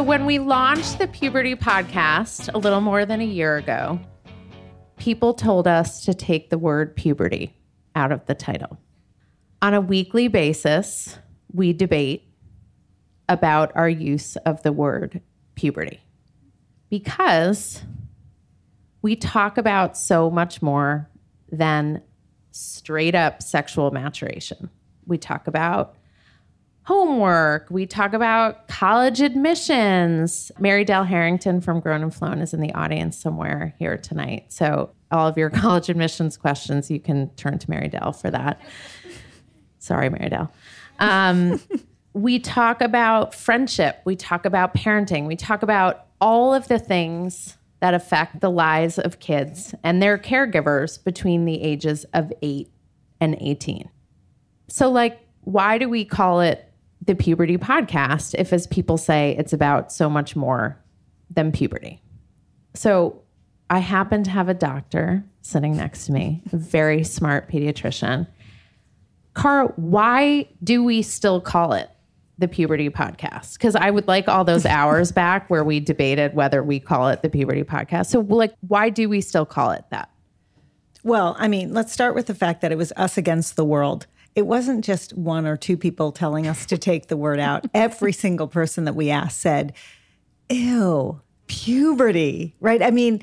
So, when we launched the Puberty podcast a little more than a year ago, people told us to take the word puberty out of the title. On a weekly basis, we debate about our use of the word puberty because we talk about so much more than straight up sexual maturation. We talk about homework. We talk about college admissions. Mary Dell Harrington from Grown and Flown is in the audience somewhere here tonight. So, all of your college admissions questions, you can turn to Mary Dell for that. Sorry, Mary Dell. Um, we talk about friendship. We talk about parenting. We talk about all of the things that affect the lives of kids and their caregivers between the ages of 8 and 18. So, like, why do we call it the puberty podcast if, as people say, it's about so much more than puberty. So I happen to have a doctor sitting next to me, a very smart pediatrician. Cara, why do we still call it the puberty podcast? Because I would like all those hours back where we debated whether we call it the puberty podcast. So, like, why do we still call it that? Well, I mean, let's start with the fact that it was us against the world it wasn't just one or two people telling us to take the word out. Every single person that we asked said, ew, puberty, right? I mean,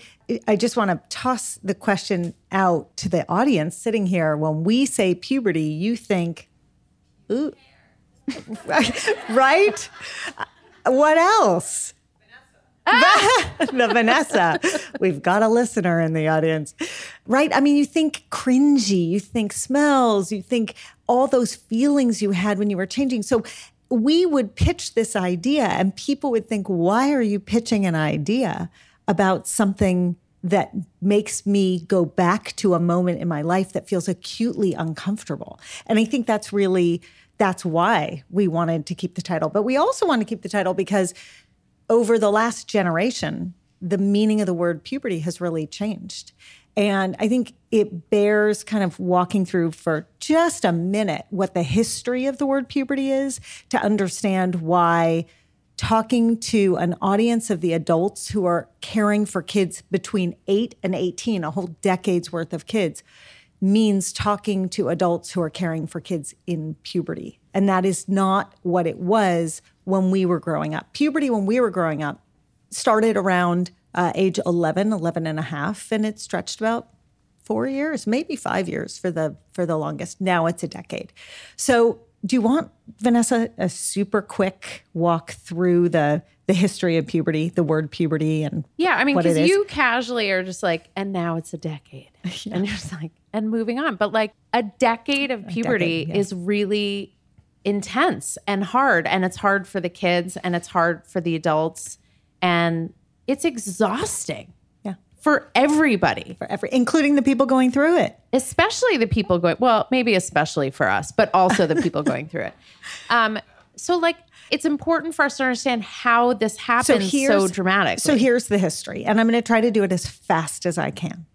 I just want to toss the question out to the audience sitting here. When we say puberty, you think, ooh, right? What else? Vanessa. The Vanessa. We've got a listener in the audience. Right? I mean, you think cringy, you think smells, you think all those feelings you had when you were changing. So we would pitch this idea, and people would think, why are you pitching an idea about something that makes me go back to a moment in my life that feels acutely uncomfortable? And I think that's really that's why we wanted to keep the title. But we also want to keep the title because over the last generation, the meaning of the word puberty has really changed. And I think it bears kind of walking through for just a minute what the history of the word puberty is to understand why talking to an audience of the adults who are caring for kids between 8 and 18, a whole decade's worth of kids, means talking to adults who are caring for kids in puberty. And that is not what it was when we were growing up. Puberty, when we were growing up, started around uh, age 11, 11 and a half, and it stretched about four years, maybe five years for the for the longest. Now it's a decade. So do you want Vanessa a super quick walk through the the history of puberty, the word puberty, and Yeah, I mean, because you casually are just like, and now it's a decade. And you're just like, and moving on. But like a decade of puberty decade, yeah. is really intense and hard. And it's hard for the kids and it's hard for the adults. And it's exhausting yeah, for everybody, for every, including the people going through it. especially the people going, well, maybe especially for us, but also the people going through it. Um, so like it's important for us to understand how this happens so, dramatically. So here's the history, and I'm going to try to do it as fast as I can.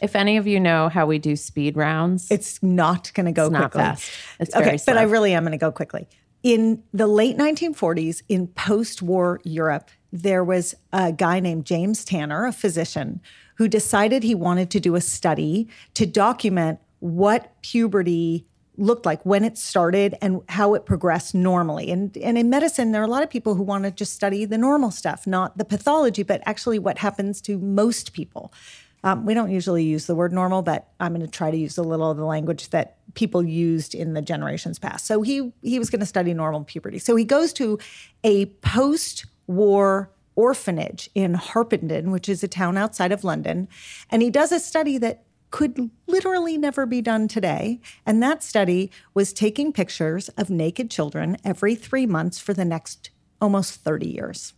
if any of you know how we do speed rounds, It's not going to go not quickly. fast. It's okay, but I really am going to go quickly. In the late 1940s, in post-war Europe, there was a guy named James Tanner, a physician, who decided he wanted to do a study to document what puberty looked like when it started and how it progressed normally. And, and in medicine, there are a lot of people who want to just study the normal stuff, not the pathology, but actually what happens to most people. Um, we don't usually use the word normal, but I'm going to try to use a little of the language that people used in the generations past. So he he was going to study normal puberty. So he goes to a post-war orphanage in Harpenden, which is a town outside of London, and he does a study that could literally never be done today. And that study was taking pictures of naked children every three months for the next almost 30 years.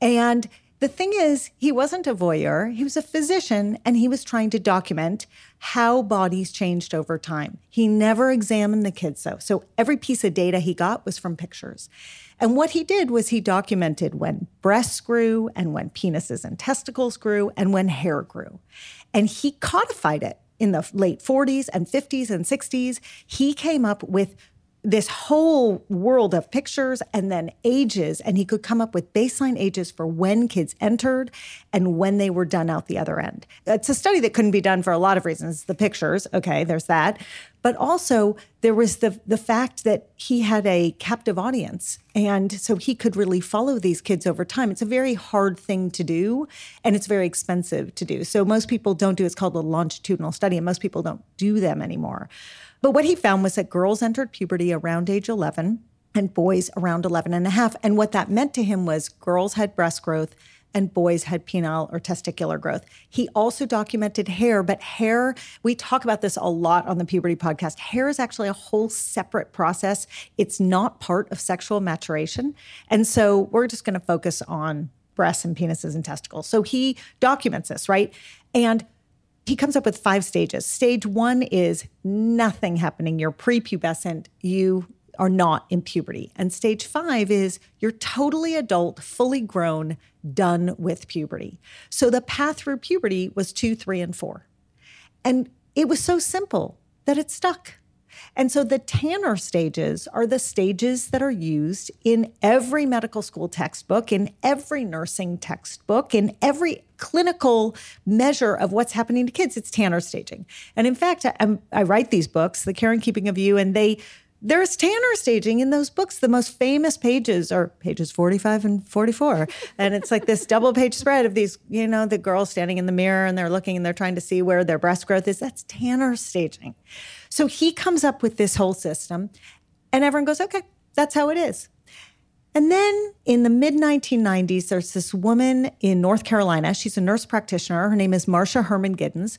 And the thing is, he wasn't a voyeur, he was a physician, and he was trying to document how bodies changed over time. He never examined the kids, though. So every piece of data he got was from pictures. And what he did was he documented when breasts grew, and when penises and testicles grew, and when hair grew. And he codified it in the late 40s and 50s and 60s. He came up with this whole world of pictures and then ages and he could come up with baseline ages for when kids entered and when they were done out the other end it's a study that couldn't be done for a lot of reasons the pictures okay there's that but also there was the the fact that he had a captive audience and so he could really follow these kids over time. It's a very hard thing to do and it's very expensive to do. So most people don't do it's called a longitudinal study and most people don't do them anymore. But what he found was that girls entered puberty around age 11 and boys around 11 and a half. And what that meant to him was girls had breast growth and boys had penile or testicular growth. He also documented hair, but hair, we talk about this a lot on the puberty podcast. Hair is actually a whole separate process. It's not part of sexual maturation. And so we're just going to focus on breasts and penises and testicles. So he documents this, right? And he comes up with five stages. Stage one is nothing happening. You're prepubescent. You are not in puberty. And stage five is you're totally adult, fully grown, done with puberty. So the path through puberty was two, three, and four. And it was so simple that it stuck. And so the Tanner stages are the stages that are used in every medical school textbook, in every nursing textbook, in every clinical measure of what's happening to kids. It's Tanner staging. And in fact, I, I write these books, The Care and Keeping of You, and they there's Tanner staging in those books. The most famous pages are pages 45 and 44. And it's like this double page spread of these, you know, the girls standing in the mirror and they're looking and they're trying to see where their breast growth is. That's Tanner staging. So he comes up with this whole system and everyone goes, okay, that's how it is. And then in the mid 1990s, there's this woman in North Carolina. She's a nurse practitioner. Her name is Marcia Herman Giddens.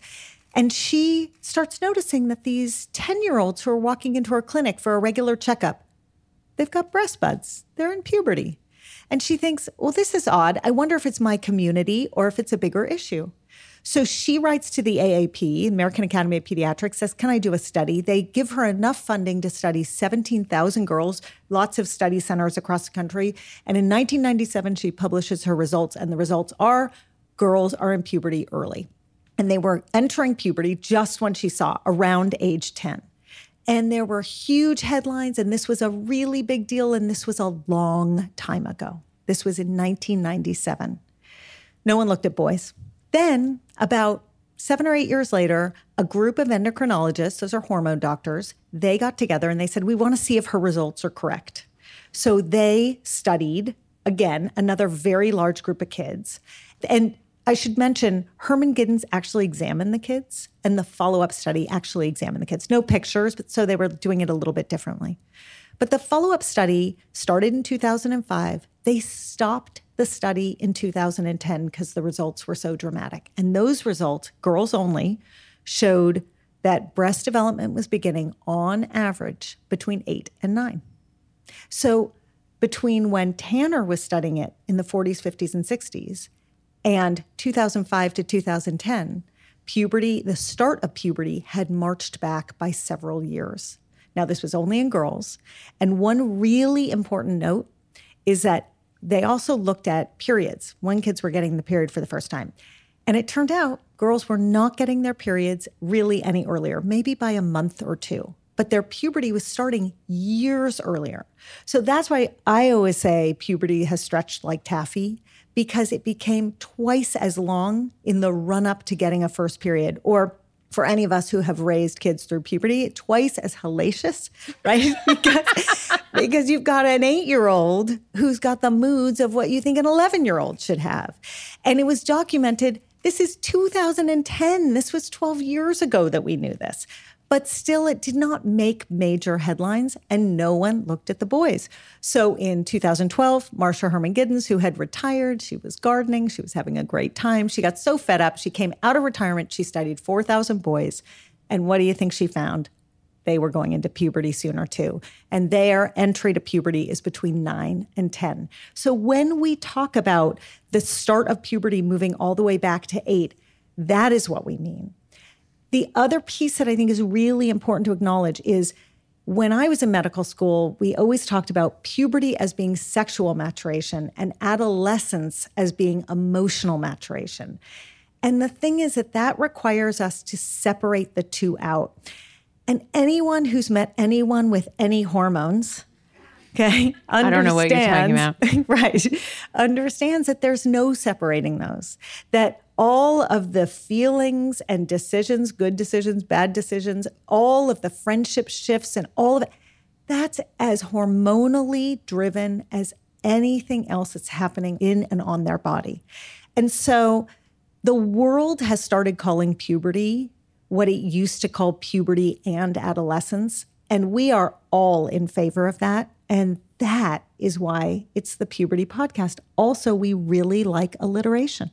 And she starts noticing that these 10 year olds who are walking into her clinic for a regular checkup, they've got breast buds. They're in puberty. And she thinks, well, this is odd. I wonder if it's my community or if it's a bigger issue. So she writes to the AAP, American Academy of Pediatrics, says, Can I do a study? They give her enough funding to study 17,000 girls, lots of study centers across the country. And in 1997, she publishes her results, and the results are girls are in puberty early. And they were entering puberty just when she saw around age 10. And there were huge headlines, and this was a really big deal. And this was a long time ago. This was in 1997. No one looked at boys. Then, about seven or eight years later, a group of endocrinologists, those are hormone doctors, they got together and they said, We want to see if her results are correct. So they studied, again, another very large group of kids. And I should mention, Herman Giddens actually examined the kids, and the follow up study actually examined the kids. No pictures, but so they were doing it a little bit differently. But the follow up study started in 2005. They stopped the study in 2010 because the results were so dramatic. And those results, girls only, showed that breast development was beginning on average between eight and nine. So, between when Tanner was studying it in the 40s, 50s, and 60s and 2005 to 2010, puberty, the start of puberty, had marched back by several years. Now, this was only in girls. And one really important note is that they also looked at periods when kids were getting the period for the first time. And it turned out girls were not getting their periods really any earlier, maybe by a month or two but their puberty was starting years earlier. So that's why I always say puberty has stretched like taffy because it became twice as long in the run up to getting a first period or for any of us who have raised kids through puberty, twice as hellacious, right? because, because you've got an eight year old who's got the moods of what you think an 11 year old should have. And it was documented. This is 2010. This was 12 years ago that we knew this. But still, it did not make major headlines, and no one looked at the boys. So in 2012, Marcia Herman Giddens, who had retired, she was gardening, she was having a great time. She got so fed up, she came out of retirement, she studied 4,000 boys. And what do you think she found? They were going into puberty sooner too. And their entry to puberty is between nine and 10. So when we talk about the start of puberty moving all the way back to eight, that is what we mean. The other piece that I think is really important to acknowledge is when I was in medical school, we always talked about puberty as being sexual maturation and adolescence as being emotional maturation. And the thing is that that requires us to separate the two out. And anyone who's met anyone with any hormones, okay, I don't know what you're talking about. right, understands that there's no separating those. That all of the feelings and decisions, good decisions, bad decisions, all of the friendship shifts and all of it, that's as hormonally driven as anything else that's happening in and on their body. And so the world has started calling puberty what it used to call puberty and adolescence. And we are all in favor of that. And that is why it's the Puberty Podcast. Also, we really like alliteration.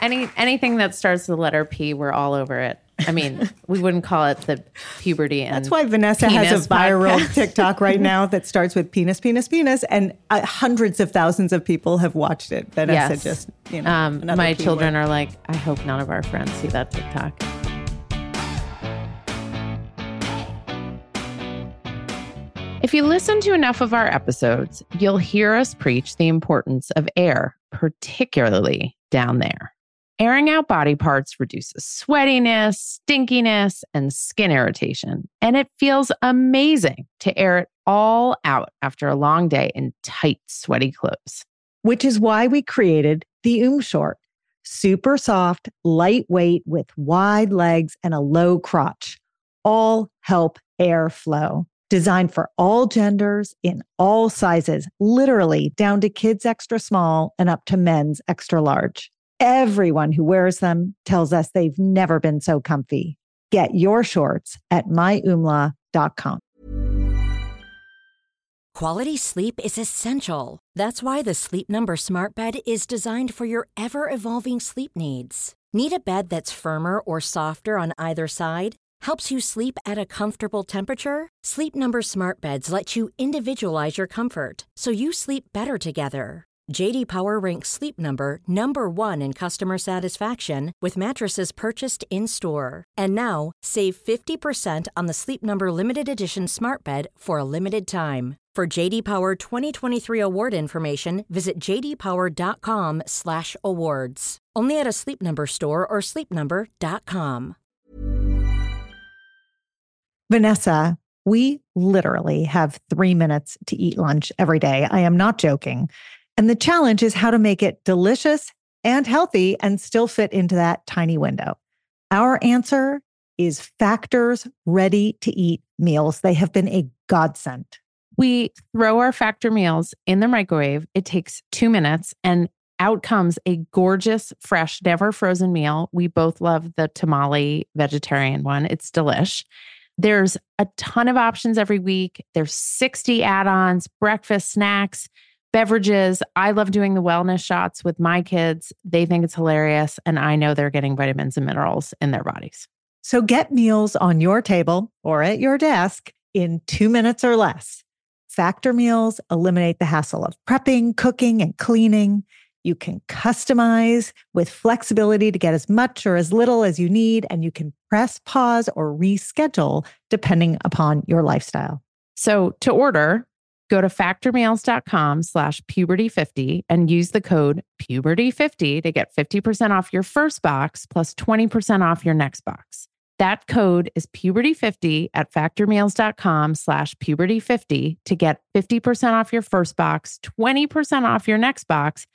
Any anything that starts with the letter P, we're all over it. I mean, we wouldn't call it the puberty and That's why Vanessa has a viral podcast. TikTok right now that starts with penis, penis, penis, and uh, hundreds of thousands of people have watched it. Vanessa yes. just, you know, um, my children are like, I hope none of our friends see that TikTok. If you listen to enough of our episodes, you'll hear us preach the importance of air, particularly down there. Airing out body parts reduces sweatiness, stinkiness, and skin irritation. And it feels amazing to air it all out after a long day in tight, sweaty clothes. Which is why we created the Oom Short. Super soft, lightweight, with wide legs and a low crotch. All help air flow. Designed for all genders in all sizes, literally down to kids extra small and up to men's extra large. Everyone who wears them tells us they've never been so comfy. Get your shorts at myumla.com. Quality sleep is essential. That's why the Sleep Number Smart Bed is designed for your ever evolving sleep needs. Need a bed that's firmer or softer on either side? Helps you sleep at a comfortable temperature? Sleep Number Smart Beds let you individualize your comfort so you sleep better together. JD Power ranks Sleep Number number 1 in customer satisfaction with mattresses purchased in-store. And now, save 50% on the Sleep Number limited edition Smart Bed for a limited time. For JD Power 2023 award information, visit jdpower.com/awards. Only at a Sleep Number store or sleepnumber.com. Vanessa, we literally have 3 minutes to eat lunch every day. I am not joking. And the challenge is how to make it delicious and healthy and still fit into that tiny window. Our answer is Factor's ready to eat meals. They have been a godsend. We throw our factor meals in the microwave. It takes two minutes and out comes a gorgeous, fresh, never frozen meal. We both love the tamale vegetarian one. It's delish. There's a ton of options every week. There's 60 add-ons, breakfast, snacks, beverages. I love doing the wellness shots with my kids. They think it's hilarious and I know they're getting vitamins and minerals in their bodies. So get meals on your table or at your desk in 2 minutes or less. Factor meals eliminate the hassle of prepping, cooking, and cleaning. You can customize with flexibility to get as much or as little as you need, and you can press pause or reschedule depending upon your lifestyle. So to order, go to factormeals.com slash puberty50 and use the code puberty50 to get 50% off your first box plus 20% off your next box. That code is puberty50 at factormeals.com slash puberty50 to get 50% off your first box, 20% off your next box.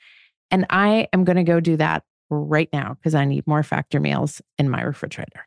And I am going to go do that right now because I need more factor meals in my refrigerator.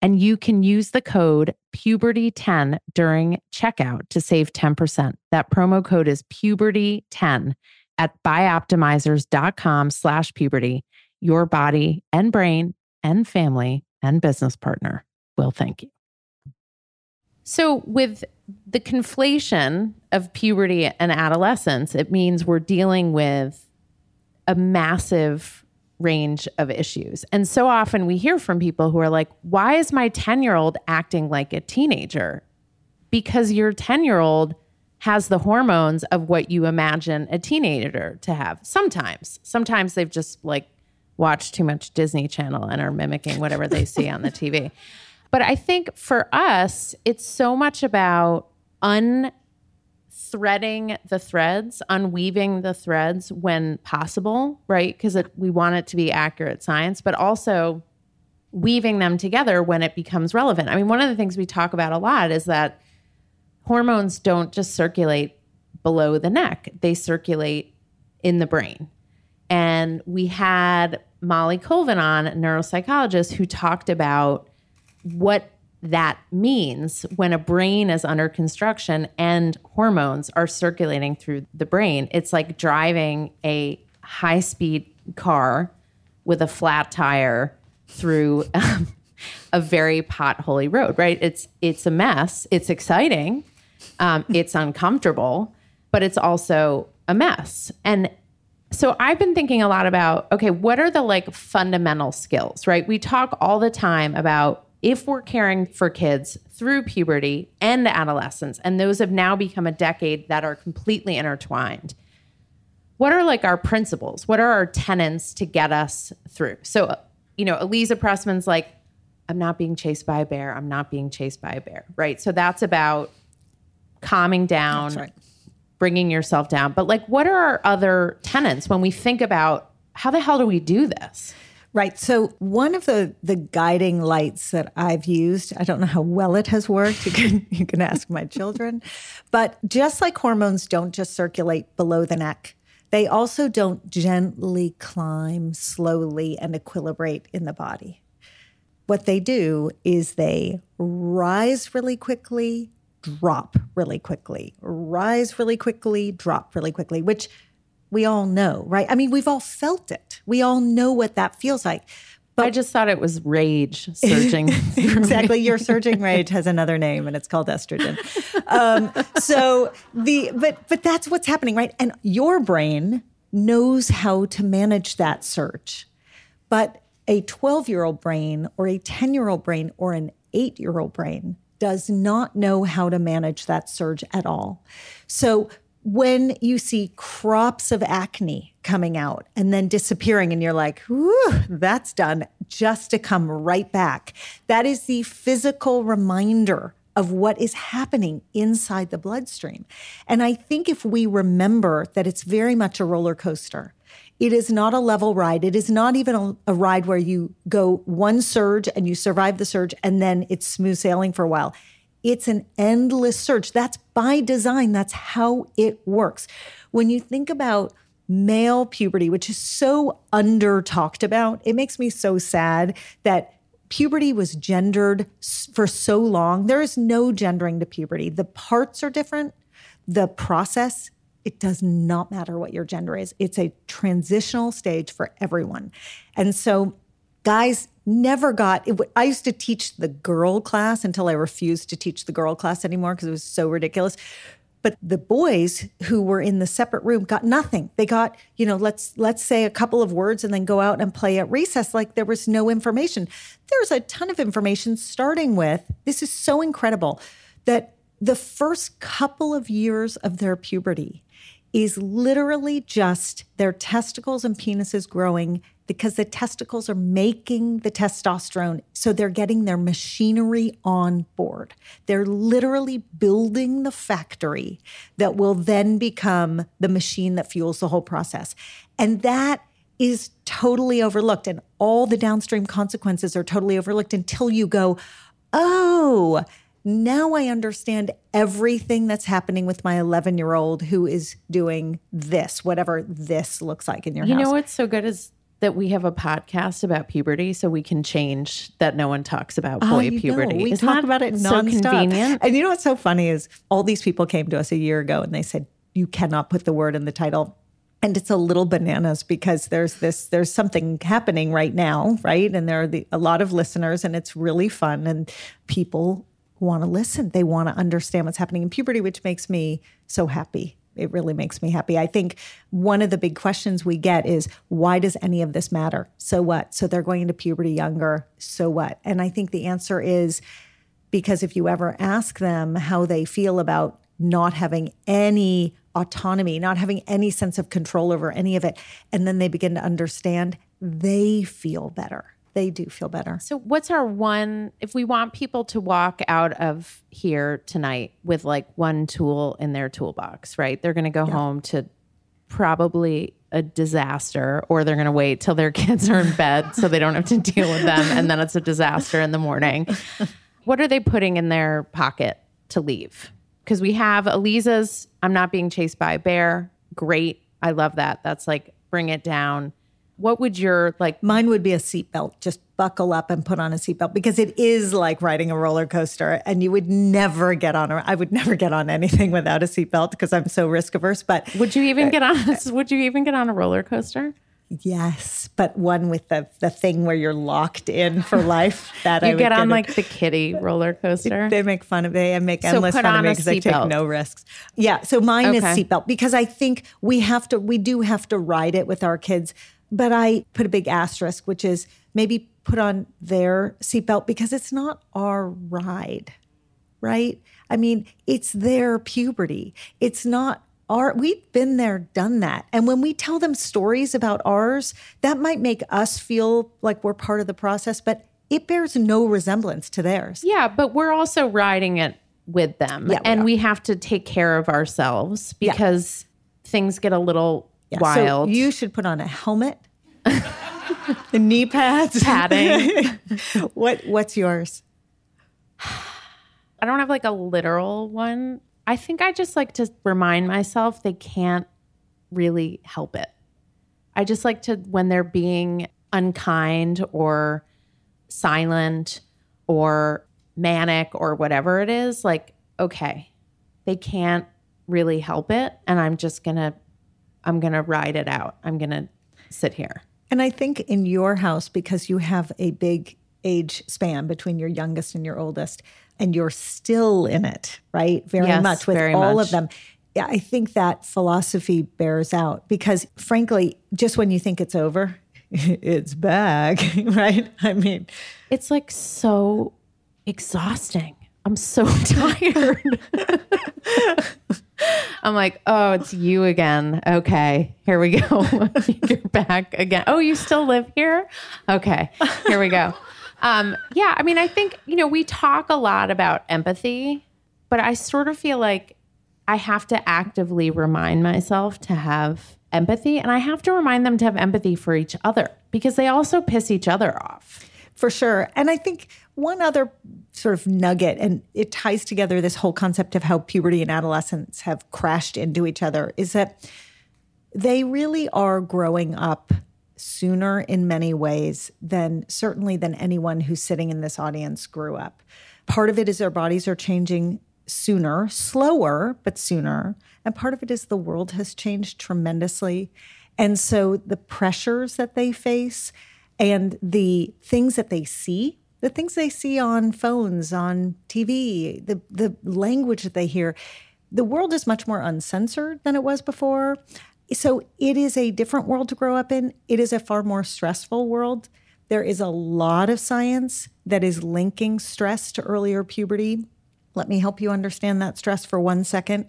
and you can use the code puberty10 during checkout to save 10%. That promo code is puberty10 at bioptimizers.com slash puberty. Your body and brain and family and business partner will thank you. So, with the conflation of puberty and adolescence, it means we're dealing with a massive range of issues. And so often we hear from people who are like, why is my 10 year old acting like a teenager? Because your 10 year old has the hormones of what you imagine a teenager to have. Sometimes, sometimes they've just like watched too much Disney Channel and are mimicking whatever they see on the TV. But I think for us, it's so much about un threading the threads, unweaving the threads when possible, right? Because we want it to be accurate science, but also weaving them together when it becomes relevant. I mean, one of the things we talk about a lot is that hormones don't just circulate below the neck, they circulate in the brain. And we had Molly Colvin on, a neuropsychologist, who talked about what that means when a brain is under construction and hormones are circulating through the brain. It's like driving a high speed car with a flat tire through um, a very potholy road, right? It's it's a mess. It's exciting. Um, it's uncomfortable, but it's also a mess. And so I've been thinking a lot about okay, what are the like fundamental skills, right? We talk all the time about if we're caring for kids through puberty and adolescence, and those have now become a decade that are completely intertwined, what are like our principles? What are our tenets to get us through? So, uh, you know, Aliza Pressman's like, I'm not being chased by a bear. I'm not being chased by a bear, right? So that's about calming down, right. bringing yourself down. But like, what are our other tenets when we think about how the hell do we do this? Right. So one of the the guiding lights that I've used, I don't know how well it has worked. You can you can ask my children. But just like hormones don't just circulate below the neck, they also don't gently climb slowly and equilibrate in the body. What they do is they rise really quickly, drop really quickly, rise really quickly, drop really quickly, which we all know, right? I mean, we've all felt it. We all know what that feels like. But I just thought it was rage surging. exactly. Your surging rage has another name and it's called estrogen. Um, so the but but that's what's happening, right? And your brain knows how to manage that surge. But a 12 year old brain or a 10 year old brain or an eight year old brain does not know how to manage that surge at all. So when you see crops of acne coming out and then disappearing, and you're like, that's done, just to come right back, that is the physical reminder of what is happening inside the bloodstream. And I think if we remember that it's very much a roller coaster, it is not a level ride. It is not even a, a, ride where you go one surge and you survive the surge and then it's smooth sailing for a while. It's an endless search. That's by design. That's how it works. When you think about male puberty, which is so under talked about, it makes me so sad that puberty was gendered for so long. There is no gendering to puberty. The parts are different, the process, it does not matter what your gender is. It's a transitional stage for everyone. And so guys never got it, I used to teach the girl class until I refused to teach the girl class anymore because it was so ridiculous. But the boys who were in the separate room got nothing. They got, you know, let's let's say a couple of words and then go out and play at recess like there was no information. There's a ton of information starting with this is so incredible that the first couple of years of their puberty is literally just their testicles and penises growing because the testicles are making the testosterone. So they're getting their machinery on board. They're literally building the factory that will then become the machine that fuels the whole process. And that is totally overlooked. And all the downstream consequences are totally overlooked until you go, oh, now I understand everything that's happening with my 11 year old who is doing this, whatever this looks like in your you house. You know what's so good is that we have a podcast about puberty so we can change that no one talks about oh, boy oh, puberty. Know. We Isn't talk about it nonstop. so convenient. And you know what's so funny is all these people came to us a year ago and they said, you cannot put the word in the title. And it's a little bananas because there's this, there's something happening right now, right? And there are the, a lot of listeners and it's really fun and people want to listen. They want to understand what's happening in puberty, which makes me so happy it really makes me happy. I think one of the big questions we get is why does any of this matter? So what? So they're going into puberty younger. So what? And I think the answer is because if you ever ask them how they feel about not having any autonomy, not having any sense of control over any of it, and then they begin to understand, they feel better they do feel better. So, what's our one, if we want people to walk out of here tonight with like one tool in their toolbox, right? They're going to go yeah. home to probably a disaster, or they're going to wait till their kids are in bed so they don't have to deal with them. And then it's a disaster in the morning. What are they putting in their pocket to leave? Because we have Aliza's, I'm not being chased by a bear. Great. I love that. That's like, bring it down what would your like mine would be a seatbelt just buckle up and put on a seatbelt because it is like riding a roller coaster and you would never get on or I would never get on anything without a seatbelt because I'm so risk averse but would you even uh, get on would you even get on a roller coaster Yes, but one with the the thing where you're locked in for life. That you I get on get like the kitty roller coaster. They make fun of me and make endless so fun of me because I take no risks. Yeah, so mine okay. is seatbelt because I think we have to. We do have to ride it with our kids but I put a big asterisk, which is maybe put on their seatbelt because it's not our ride, right? I mean, it's their puberty. It's not our, we've been there, done that. And when we tell them stories about ours, that might make us feel like we're part of the process, but it bears no resemblance to theirs. Yeah, but we're also riding it with them. Yeah, we and are. we have to take care of ourselves because yeah. things get a little yeah. wild. So you should put on a helmet. The knee pads, padding. what What's yours? I don't have like a literal one. I think I just like to remind myself they can't really help it. I just like to, when they're being unkind or silent or manic or whatever it is, like, okay, they can't really help it. And I'm just going to, I'm going to ride it out. I'm going to sit here. And I think in your house, because you have a big age span between your youngest and your oldest, and you're still in it, right? Very Yes, much with very all much. of them. Yeah, I think that philosophy bears out because, frankly, just when you think it's over, it's back, right? I mean, It's like so exhausting. I'm so tired. I'm like, oh, it's you again. Okay, here we go. You're back again. Oh, you still live here? Okay, here we go. Um, yeah, I mean, I think, you know, we talk a lot about empathy, but I sort of feel like I have to actively remind myself to have empathy and I have to remind them to have empathy for each other because they also piss each other off. For sure. And I think one other sort of nugget, and it ties together this whole concept of how puberty and adolescence have crashed into each other, is that they really are growing up sooner in many ways than certainly than anyone who's sitting in this audience grew up. Part of it is their bodies are changing sooner, slower, but sooner. And part of it is the world has changed tremendously. And so the pressures that they face and the things that they see, the things they see on phones, on TV, the, the language that they hear, the world is much more uncensored than it was before. So it is a different world to grow up in. It is a far more stressful world. There is a lot of science that is linking stress to earlier puberty. Let me help you understand that stress for one second.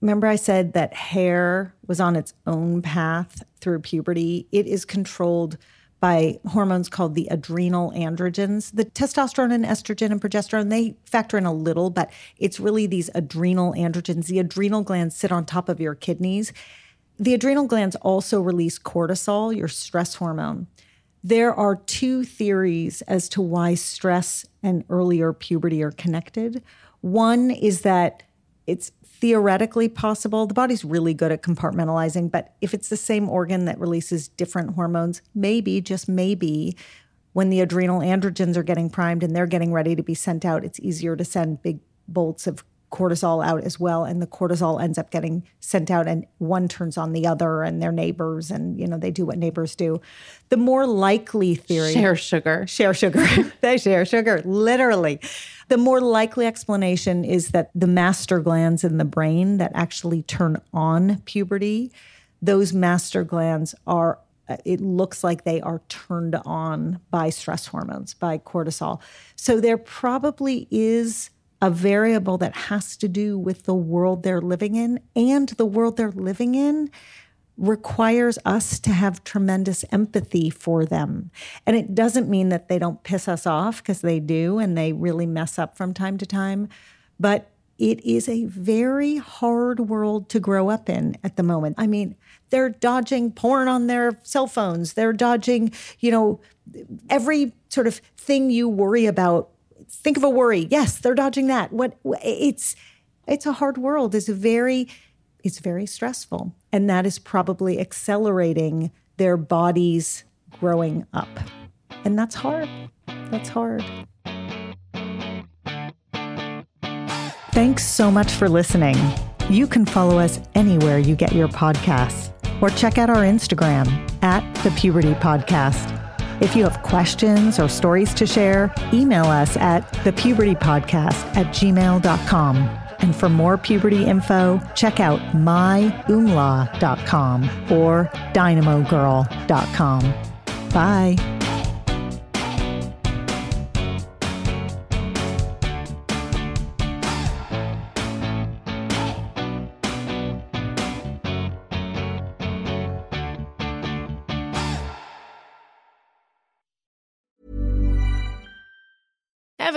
Remember, I said that hair was on its own path through puberty? It is controlled by hormones called the adrenal androgens. The testosterone and estrogen and progesterone, they factor in a little, but it's really these adrenal androgens. The adrenal glands sit on top of your kidneys. The adrenal glands also release cortisol, your stress hormone. There are two theories as to why stress and earlier puberty are connected. One is that it's theoretically possible. The body's really good at compartmentalizing, but if it's the same organ that releases different hormones, maybe, just maybe, when the adrenal androgens are getting primed and they're getting ready to be sent out, it's easier to send big bolts of cortisol out as well and the cortisol ends up getting sent out and one turns on the other and their neighbors and you know they do what neighbors do the more likely theory Share sugar. share sugar. they share sugar, literally. The more likely explanation is that the master glands in the brain that actually turn on puberty, those master glands are, it looks like they are turned on by stress hormones, by cortisol. So there probably is a variable that has to do with the world they're living in and the world they're living in requires us to have tremendous empathy for them. And it doesn't mean that they don't piss us off because they do and they really mess up from time to time. But it is a very hard world to grow up in at the moment. I mean, they're dodging porn on their cell phones. They're dodging, you know, every sort of thing you worry about. Think of a worry. Yes, they're dodging that. What it's it's a hard world. It's very it's very stressful. And that is probably accelerating their bodies growing up. And that's hard. That's hard. Thanks so much for listening. You can follow us anywhere you get your podcasts or check out our Instagram at the Puberty Podcast. If you have questions or stories to share, email us at thepubertypodcast at gmail.com. And for more puberty info, check out myumla.com or dynamogirl.com. Bye.